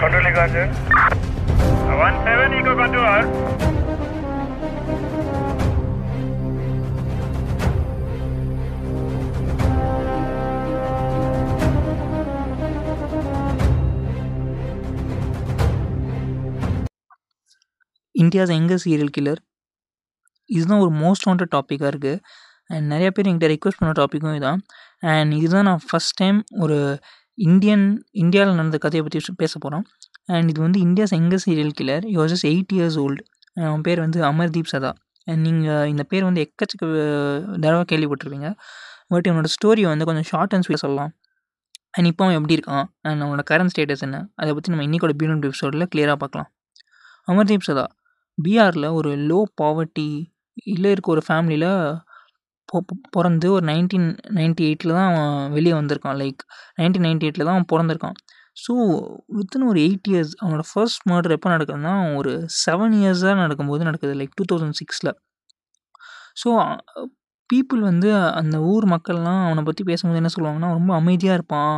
Control Garden. One seven Eco Control. India's younger serial killer இதுதான் ஒரு most wanted டாப்பிக்காக இருக்குது and நிறைய பேர் என்கிட்ட ரிக்வெஸ்ட் பண்ண டாப்பிக்கும் இதுதான் அண்ட் இதுதான் நான் ஃபஸ்ட் டைம் ஒரு இந்தியன் இந்தியாவில் நடந்த கதையை பற்றி பேச போகிறோம் அண்ட் இது வந்து இந்தியாஸ் எங்க serial killer you just eight years old அவன் பேர் வந்து அமர்தீப் சதா அண்ட் நீங்கள் இந்த பேர் வந்து எக்கச்சக்க தடவை கேள்விப்பட்டிருப்பீங்க. பட் இவனோட ஸ்டோரியை வந்து கொஞ்சம் ஷார்ட் அண்ட் ஸ்வீட் சொல்லலாம். அண்ட் இப்போ அவன் எப்படி இருக்கான்? அண்ட் அவனோட கரண்ட் ஸ்டேட்டஸ் என்ன? அதை பற்றி நம்ம இன்றைக்கோட பியூன் எபிசோடில் கிளியராக பார்க்கலாம். அமர்தீப் சதா பீகாரில் ஒரு லோ பாவர்ட்டி இல்லை இருக்க ஒரு ஃபேமிலியில் பிறந்து ஒரு நைன்டீன் நைன்டி எயிட்டில் தான் அவன் வெளியே வந்திருக்கான். லைக் நைன்டீன் நைன்டி எயிட்டில் தான் அவன் பிறந்திருக்கான். ஸோ வித்தின் ஒரு எயிட் இயர்ஸ் அவனோட ஃபர்ஸ்ட் மர்டர் எப்போ நடக்குதுன்னா ஒரு செவன் இயர்ஸாக நடக்கும்போது நடக்குது. லைக் டூ தௌசண்ட் சிக்ஸில் ஸோ பீப்புள் வந்து அந்த ஊர் மக்கள்லாம் அவனை பற்றி பேசும்போது என்ன சொல்லுவாங்கன்னா ரொம்ப அமைதியாக இருப்பான்.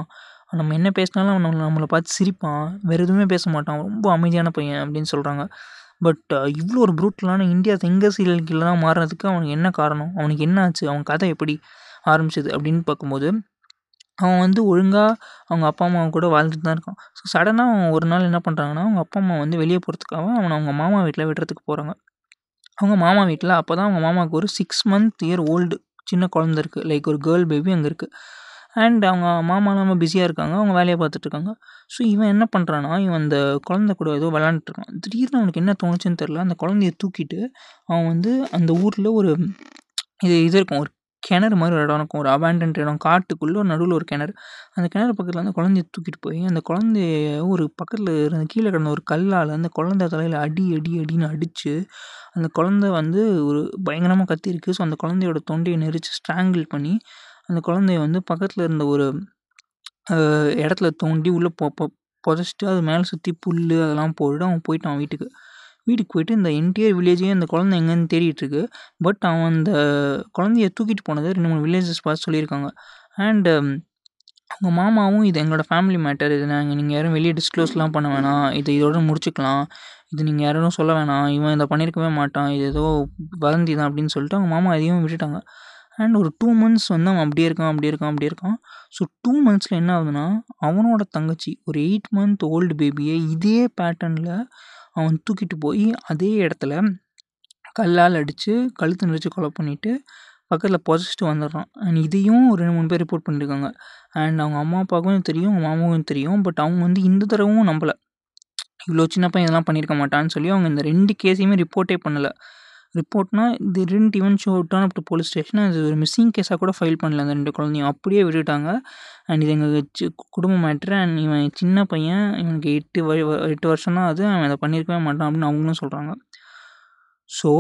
நம்ம என்ன பேசினாலும் அவன் நம்மளை பார்த்து சிரிப்பான். வேறு எதுவுமே பேச மாட்டான். ரொம்ப அமைதியான பையன் அப்படின்னு சொல்கிறாங்க பட் uh, இவ்வளோ ஒரு ப்ரூட்டலான இந்தியா செங்க சீரியல் கீழே மாறினதுக்கு அவனுக்கு என்ன காரணம்? அவனுக்கு என்ன ஆச்சு? அவன் கதை எப்படி ஆரம்பிச்சது? அப்படின்னு பார்க்கும்போது அவன் வந்து ஒழுங்காக அவங்க அப்பா அம்மா கூட வாழ்ந்துட்டு தான் இருக்கான். ஸோ சடனாக அவன் ஒரு நாள் என்ன பண்ணுறாங்கன்னா அவங்க அப்பா அம்மா வந்து வெளியே போகிறதுக்காக அவனை அவங்க மாமா வீட்டில் விடுறதுக்கு போகிறாங்க அவங்க மாமா வீட்டில் அப்போ தான் அவங்க மாமாவுக்கு ஒரு சிக்ஸ் மந்த் இயர் ஓல்டு சின்ன குழந்த இருக்குது லைக் ஒரு கேர்ள் பேபி அங்கே இருக்குது அண்ட் அவங்க மாமா ரொம்ப பிஸியாக இருக்காங்க. அவங்க வேலையை பார்த்துட்ருக்காங்க ஸோ இவன் என்ன பண்ணுறான்னா இவன் அந்த குழந்த கூட ஏதோ விளாண்டுட்ருக்கான் திடீர்னு அவனுக்கு என்ன தோணுச்சுன்னு தெரில அந்த குழந்தைய தூக்கிட்டு அவன் வந்து அந்த ஊரில் ஒரு இது இது இருக்கும். ஒரு கிணறு மாதிரி ஒரு இடம் இருக்கும். ஒரு அபேண்டன்ட் இடம். காட்டுக்குள்ளே ஒரு நடுவில் ஒரு கிணறு. அந்த கிணறு பக்கத்தில் அந்த குழந்தைய தூக்கிட்டு போய் அந்த குழந்தைய ஒரு பக்கத்தில் இருந்த கீழே கிடந்த ஒரு கல்லால் அந்த குழந்தை தலையில் அடி அடி அடின்னு அடித்து அந்த குழந்தை வந்து ஒரு பயங்கரமாக கத்திருக்கு ஸோ அந்த குழந்தையோட தொண்டையை நெரிச்சு ஸ்ட்ராங்கிள் பண்ணி அந்த குழந்தைய வந்து பக்கத்தில் இருந்த ஒரு இடத்துல தோண்டி உள்ளே பொ பொ புதைச்சிட்டு அது மேலே சுற்றி புல் அதெல்லாம் போட்டுட்டு அவன் போயிட்டான் வீட்டுக்கு. வீட்டுக்கு போயிட்டு இந்த என்டையர் வில்லேஜையும் அந்த குழந்தை எங்கேன்னு தேடிட்டுருக்கு. பட் அவன் அந்த குழந்தைய தூக்கிட்டு போனது ரெண்டு மூணு வில்லேஜஸ் பார்த்து சொல்லியிருக்காங்க. அண்டு um, அவங்க மாமாவும் இது எங்களோட ஃபேமிலி மேட்டர் இது நாங்கள் நீங்கள் யாரும் வெளியே டிஸ்க்ளோஸ்லாம் பண்ண வேணாம். இது இதோட முடிச்சுக்கலாம். இது நீங்கள் யாரும் சொல்ல வேணாம். இவன் இதை பண்ணியிருக்கவே மாட்டான். இது ஏதோ வதந்தி தான் அப்படின்னு சொல்லிட்டு அவங்க மாமா அதையும் விட்டுட்டாங்க. அண்ட் ஒரு டூ மந்த்ஸ் வந்து அவன் அப்படியே இருக்கான் அப்படியே இருக்கான் அப்படியே இருக்கான். ஸோ டூ மந்த்ஸில் என்ன ஆகுதுன்னா அவனோட தங்கச்சி ஒரு எயிட் மந்த் ஓல்டு பேபியை இதே பேட்டர்னில் அவன் தூக்கிட்டு போய் அதே இடத்துல கல்லால் அடித்து கழுத்து நெரிச்சு கொலை பண்ணிவிட்டு பக்கத்தில் பொசிச்சுட்டு வந்துடுறான். அண்ட் இதையும் ஒரு ரெண்டு மூணு பேர் ரிப்போர்ட் பண்ணியிருக்காங்க அண்ட் அவங்க அம்மா அப்பாவுக்கும் தெரியும் அவங்க மாமாவுக்கும் தெரியும் பட் அவங்க வந்து இந்த தடவும் நம்பலை. இவ்வளோ சின்ன பையன் இதெல்லாம் பண்ணியிருக்க மாட்டான்னு சொல்லி அவங்க இந்த ரெண்டு கேஸையுமே ரிப்போர்ட்டே பண்ணலை. ரிப்போர்ட்னா இது weren't even show turn up to police station அது ஒரு மிஸ்ஸிங் கேஸாக கூட ஃபைல் பண்ணல அந்த ரெண்டு குழந்தையும். அப்படியே விட்டுட்டாங்க. அண்ட் இது எங்கள் சி குடும்ப மேட்ரு அண்ட் இவன் சின்ன பையன் இவனுக்கு எட்டு வ எட்டு வருஷம் தான் அது அவன் அதை பண்ணியிருக்கவே மாட்டான் அப்படின்னு அவங்களும் சொல்கிறாங்க ஸோ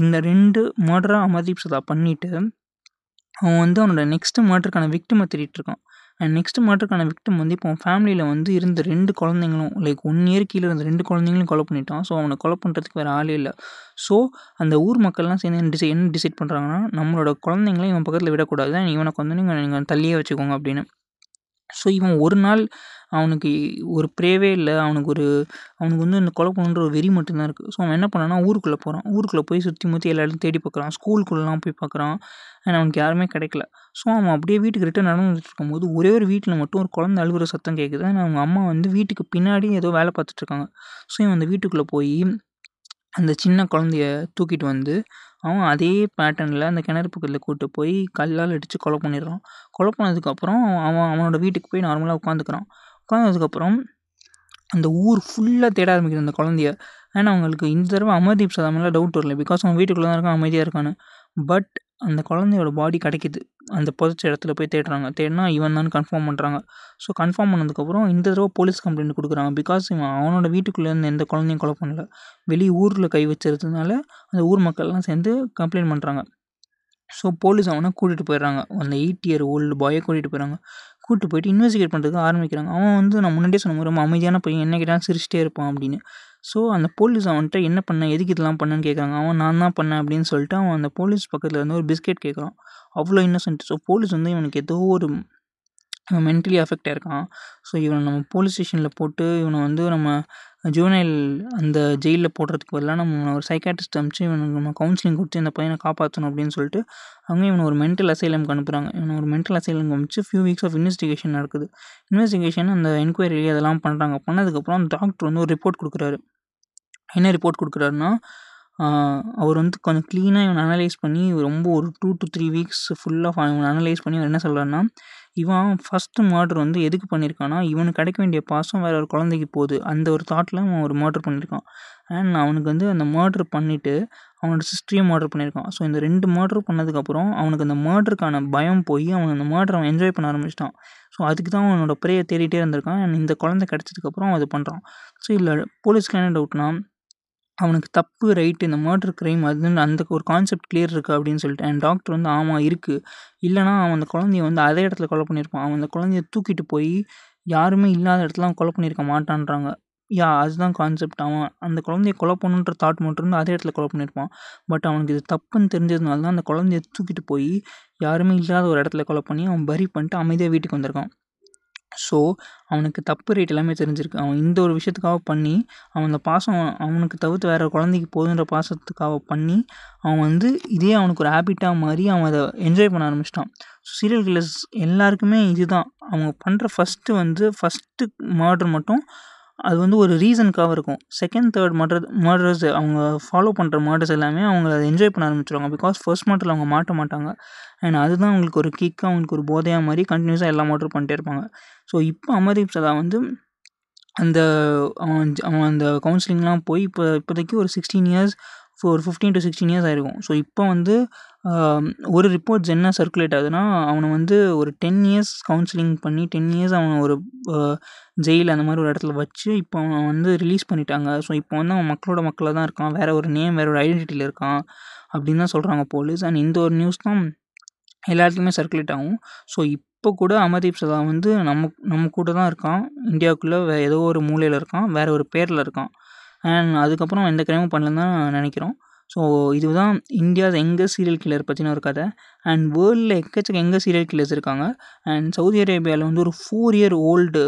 இந்த ரெண்டு மர்டராக அமர்தீப் சதா பண்ணிவிட்டு அவன் வந்து அவனோட நெக்ஸ்ட்டு மர்டருக்கான விக்டிமை தேடிட்டுருக்கான் அண்ட் நெக்ஸ்ட்டு மர்டருக்கான விக்டம் வந்து இப்போ அவன் ஃபேமிலியில் வந்து இருந்த ரெண்டு குழந்தைங்களும் லைக் ஒன் இயர் கீழே இருந்த ரெண்டு குழந்தைங்களும் கொலை பண்ணிட்டான். ஸோ அவனை கொலை பண்ணுறதுக்கு வேறு ஆளே இல்லை. ஸோ அந்த ஊர் மக்கள்லாம் சேர்ந்து என்ன டிசை என்ன டிசைட் பண்ணுறாங்கன்னா நம்மளோட குழந்தைங்கள இவன் பக்கத்தில் விடக்கூடாது. இவனை வந்து நீங்கள் நீங்கள் தள்ளியே வச்சுக்கோங்க அப்படின்னு. ஸோ இவன் ஒரு நாள் அவனுக்கு ஒரு ப்ரேவே இல்லை. அவனுக்கு ஒரு அவனுக்கு வந்து இந்த கொலை பண்ணுற ஒரு வெறி மட்டும்தான் இருக்குது ஸோ அவன் என்ன பண்ணான்னா ஊருக்குள்ளே போகிறான் ஊருக்குள்ளே போய் சுற்றி முற்றி எல்லா தேடி பார்க்குறான் ஸ்கூலுக்குள்ளெலாம் போய் பார்க்குறான் அண்ட் அவனுக்கு யாருமே கிடைக்கல. ஸோ அவன் அப்படியே வீட்டுக்கு ரிட்டன் நடந்துட்டு இருக்கும்போது ஒரே ஒரு வீட்டில் மட்டும் ஒரு குழந்தை அழுகுற சத்தம் கேட்குது அண்ட் அவங்க அம்மா வந்து வீட்டுக்கு பின்னாடி ஏதோ வேலை பார்த்துட்ருக்காங்க. ஸோ இவன் அந்த வீட்டுக்குள்ளே போய் அந்த சின்ன குழந்தைய தூக்கிட்டு வந்து அவன் அதே பேட்டர்னில் அந்த கிணறு பக்கத்தில் கூட்டு போய் கல்லால் அடித்து கொலை பண்ணிடுறான். கொலை பண்ணதுக்கப்புறம் அவன் அவனோட வீட்டுக்கு போய் நார்மலாக உட்காந்துக்கிறான். உட்காந்ததுக்கப்புறம் அந்த ஊர் ஃபுல்லாக தேட ஆரம்பிக்குது அந்த குழந்தைய. ஏன்னா அவங்களுக்கு இந்த தடவை அமர்தீப் சதா மேலே டவுட் வரல. பிகாஸ் அவன் வீட்டுக்குள்ளே தான் இருக்கான் அமைதியாக இருக்கான்னு. பட் அந்த குழந்தையோட பாடி கிடைக்கிது. அந்த புதைச்ச இடத்துல போய் தேடுறாங்க. தேடினா இவன் தான் கன்ஃபார்ம் பண்ணுறாங்க ஸோ கன்ஃபார்ம் பண்ணதுக்கப்புறம் இந்த தடவை போலீஸ் கம்ப்ளைண்ட் கொடுக்குறாங்க. பிகாஸ் இவன் அவனோட வீட்டுக்குள்ளேருந்து எந்த குழந்தையும் கொலை பண்ணல. வெளியே ஊரில் கை வச்சதுனால அந்த ஊர் மக்கள்லாம் சேர்ந்து கம்ப்ளைண்ட் பண்ணுறாங்க ஸோ போலீஸ் அவனை கூட்டிகிட்டு போயிடுறாங்க. அந்த எயிட் இயர் ஓல்டு பாயை கூட்டிகிட்டு போயிடுறாங்க. கூப்பிட்டு போயிட்டு இன்வெஸ்டிகேட் பண்ணுறதுக்கு ஆரம்பிக்கிறாங்க. அவன் வந்து நான் முன்னாடியே சொன்ன ரொம்ப அமைதியான பையன். என்ன கேட்டாலும் சிரிச்சிட்டே இருப்பான் அப்படின்னு. ஸோ அந்த போலீஸ் அவன்கிட்ட என்ன பண்ண எதுக்கு இதெல்லாம் பண்ணேன்னு கேட்குறாங்க அவன் நான் தான் பண்ணேன் அப்படின்னு சொல்லிட்டு அவன் அந்த போலீஸ் பக்கத்தில் இருந்து ஒரு பிஸ்கெட் கேட்குறான் அவ்வளோ இன்னசென்ட் ஸோ போலீஸ் வந்து இவனுக்கு ஏதோ ஒரு மென்டலி அஃபெக்ட் ஆயிருக்கான் ஸோ இவனை நம்ம போலீஸ் ஸ்டேஷனில் போட்டு இவனை வந்து நம்ம ஜூனைல் அந்த ஜெயிலில் போடுறதுக்கு பதிலாக நம்ம ஒரு சைக்காட்ரிஸ்ட் அனுப்பிச்சு இவனுக்கு நம்ம கவுன்சிலிங் கொடுத்து இந்த பையனை காப்பாற்றணும் அப்படின்னு சொல்லிட்டு அவங்க இவனை ஒரு மென்டல் அசைலம்க்கு அனுப்புகிறாங்க இவனை ஒரு மென்டல் அசைலம் அனுப்பிச்சு ஃபியூ வீக்ஸ் ஆஃப் இன்வெஸ்டிகேஷன் நடக்குது. இன்வெஸ்டிகேஷன் அந்த என்கொயரி அதெல்லாம் பண்ணுறாங்க பண்ணதுக்கப்புறம் அந்த டாக்டர் வந்து ஒரு ரிப்போர்ட் கொடுக்குறாரு. என்ன ரிப்போர்ட் கொடுக்குறாருன்னா அவர் வந்து கொஞ்சம் க்ளீனாக இவன் அனலைஸ் பண்ணி ரொம்ப ஒரு டூ டு த்ரீ வீக்ஸ் ஃபுல்லாக இவன் அனலைஸ் பண்ணி அவர் என்ன சொல்கிறாருன்னா இவன் ஃபஸ்ட்டு மர்டர் வந்து எதுக்கு பண்ணியிருக்கான்னா இவனுக்கு கிடைக்க வேண்டிய பாசம் வேற ஒரு குழந்தைக்கு போகுது. அந்த ஒரு தாட்டில் அவன் ஒரு மர்டர் பண்ணியிருக்கான் அண்ட் அவனுக்கு வந்து அந்த மர்டர் பண்ணிவிட்டு அவனோட சிஸ்டரையும் மர்டர் பண்ணியிருக்கான் ஸோ இந்த ரெண்டு மர்டர் பண்ணதுக்கப்புறம் அவனுக்கு அந்த மர்டருக்கான பயம் போய் அவன் அந்த மர்டர் அவன் என்ஜாய் பண்ண ஆரம்பிச்சிட்டான். ஸோ அதுக்கு தான் அவனோட ப்ரேயை தேடிட்டே இருந்திருக்கான். அண்ட் இந்த குழந்தை கிடச்சதுக்கப்புறம் அது பண்ணுறான் ஸோ இல்லை போலீஸ்க்கு என்ன டவுட்னா அவனுக்கு தப்பு ரைட்டு இந்த மர்டர் க்ரைம் அதுன்னு அந்த ஒரு கான்செப்ட் கிளியர் இருக்குது அப்படின்னு சொல்லிட்டு. அண்ட் டாக்டர் வந்து ஆமாம் இருக்குது இல்லைனா அவன் அந்த குழந்தைய வந்து அதே இடத்துல கொலை பண்ணியிருப்பான். அவன் அந்த குழந்தைய தூக்கிட்டு போய் யாருமே இல்லாத இடத்துல அவன் கொலை பண்ணியிருக்க மாட்டான்றாங்க. யா அதுதான் கான்செப்ட் அவன் அந்த குழந்தைய கொலை பண்ணுன்ற தாட் மட்டும் இருந்து அதே இடத்துல கொலை பண்ணியிருப்பான். பட் அவனுக்கு இது தப்புன்னு தெரிஞ்சதுனால தான் அந்த குழந்தைய தூக்கிட்டு போய் யாருமே இல்லாத ஒரு இடத்துல கொலை பண்ணி அவன் பரி பண்ணிட்டு அமைதியாக வீட்டுக்கு வந்திருக்கான். ஸோ அவனுக்கு தப்பு ரேட் எல்லாமே தெரிஞ்சிருக்கு. அவன் இந்த ஒரு விஷயத்துக்காக பண்ணி அவன் அந்த பாசம் அவனுக்கு தவிர்த்து வேறு குழந்தைக்கு போதுன்ற பாசத்துக்காக பண்ணி அவன் வந்து இதே அவனுக்கு ஒரு ஹேபிட்டாக மாறி அவன் அதை என்ஜாய் பண்ண ஆரம்பிச்சிட்டான். சீரியல் கில்லர்ஸ் எல்லாருக்குமே இதுதான். அவங்க பண்ணுற ஃபஸ்ட்டு வந்து ஃபஸ்ட்டு மர்டர் மட்டும் அது வந்து ஒரு ரீசனுக்காக இருக்கும். செகண்ட் தேர்ட் மர்டர் மர்டர்ஸ் அவங்க ஃபாலோ பண்ணுற மர்டர்ஸ் எல்லாமே அவங்க அதை என்ஜாய் பண்ண ஆரம்பிச்சிருவாங்க. பிகாஸ் ஃபர்ஸ்ட் மர்டரில் அவங்க மாட்ட மாட்டாங்க. அண்ட் அதுதான் அவங்களுக்கு ஒரு கிக்காக அவங்களுக்கு ஒரு போதையாக மாதிரி கண்டினியூஸாக எல்லா மர்டர் பண்ணிட்டே இருப்பாங்க. ஸோ இப்போ அமர்தீப் சதா வந்து அந்த அவன் அவன் அந்த கவுன்சிலிங்லாம் போய் இப்போ இப்போதைக்கு ஒரு சிக்ஸ்டீன் இயர்ஸ் ஒரு ஃபிஃப்டீன் டு சிக்ஸ்டீன் இயர்ஸ் ஆயிருக்கும். ஸோ இப்போ வந்து ஒரு ரிப்போர்ட்ஸ் என்ன சர்க்குலேட் ஆகுதுன்னா அவனை வந்து ஒரு டென் இயர்ஸ் கவுன்சிலிங் பண்ணி டென் இயர்ஸ் அவனை ஒரு ஜெயில் அந்த மாதிரி ஒரு இடத்துல வச்சு இப்போ அவன் வந்து ரிலீஸ் பண்ணிட்டாங்க. ஸோ இப்போ வந்து அவன் மக்களோட மக்களாக தான் இருக்கான். வேறு ஒரு நேம் வேறு ஒரு ஐடென்டிட்டியில் இருக்கான் அப்படின்னு தான் சொல்கிறாங்க போலீஸ் அண்ட் இந்த ஒரு நியூஸ் தான் எல்லாத்துக்குமே சர்க்குலேட் ஆகும். ஸோ இப்போ கூட அமர்தீப் சதா வந்து நம்ம நம்ம கூட தான் இருக்கான். இந்தியாவுக்குள்ளே ஏதோ ஒரு மூலையில் இருக்கான். வேறு ஒரு பேரில் இருக்கான். அண்ட் அதுக்கப்புறம் எந்த கிரைமும் பண்ணலன்னு தான் நினைக்கிறோம். ஸோ இதுதான் இந்தியாஸ் எங்கே சீரியல் கில்லர் பற்றின ஒரு கதை. அண்ட் வேர்ல்டில் எக்கச்சக்க எங்கே சீரியல் கில்லர்ஸ் இருக்காங்க. அண்ட் சவுதி அரேபியாவில் வந்து ஒரு ஃபோர் இயர் ஓல்டு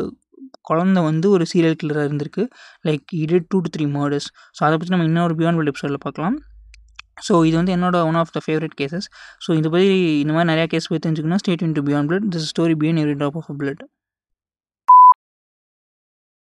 குழந்த வந்து ஒரு சீரியல் கில்லராக இருந்திருக்கு. Like it two to three murders so அதை பற்றி நம்ம இன்னொரு பியாண்ட் வேர்ல்டு எபிசோடில் பார்க்கலாம் ஸோ இது வந்து என்னோட one of the favourite cases so இதை பற்றி இந்த மாதிரி நிறையா கேஸ் போய் தெரிஞ்சுக்கணும் stayed in to beyond blood this story been every drop of blood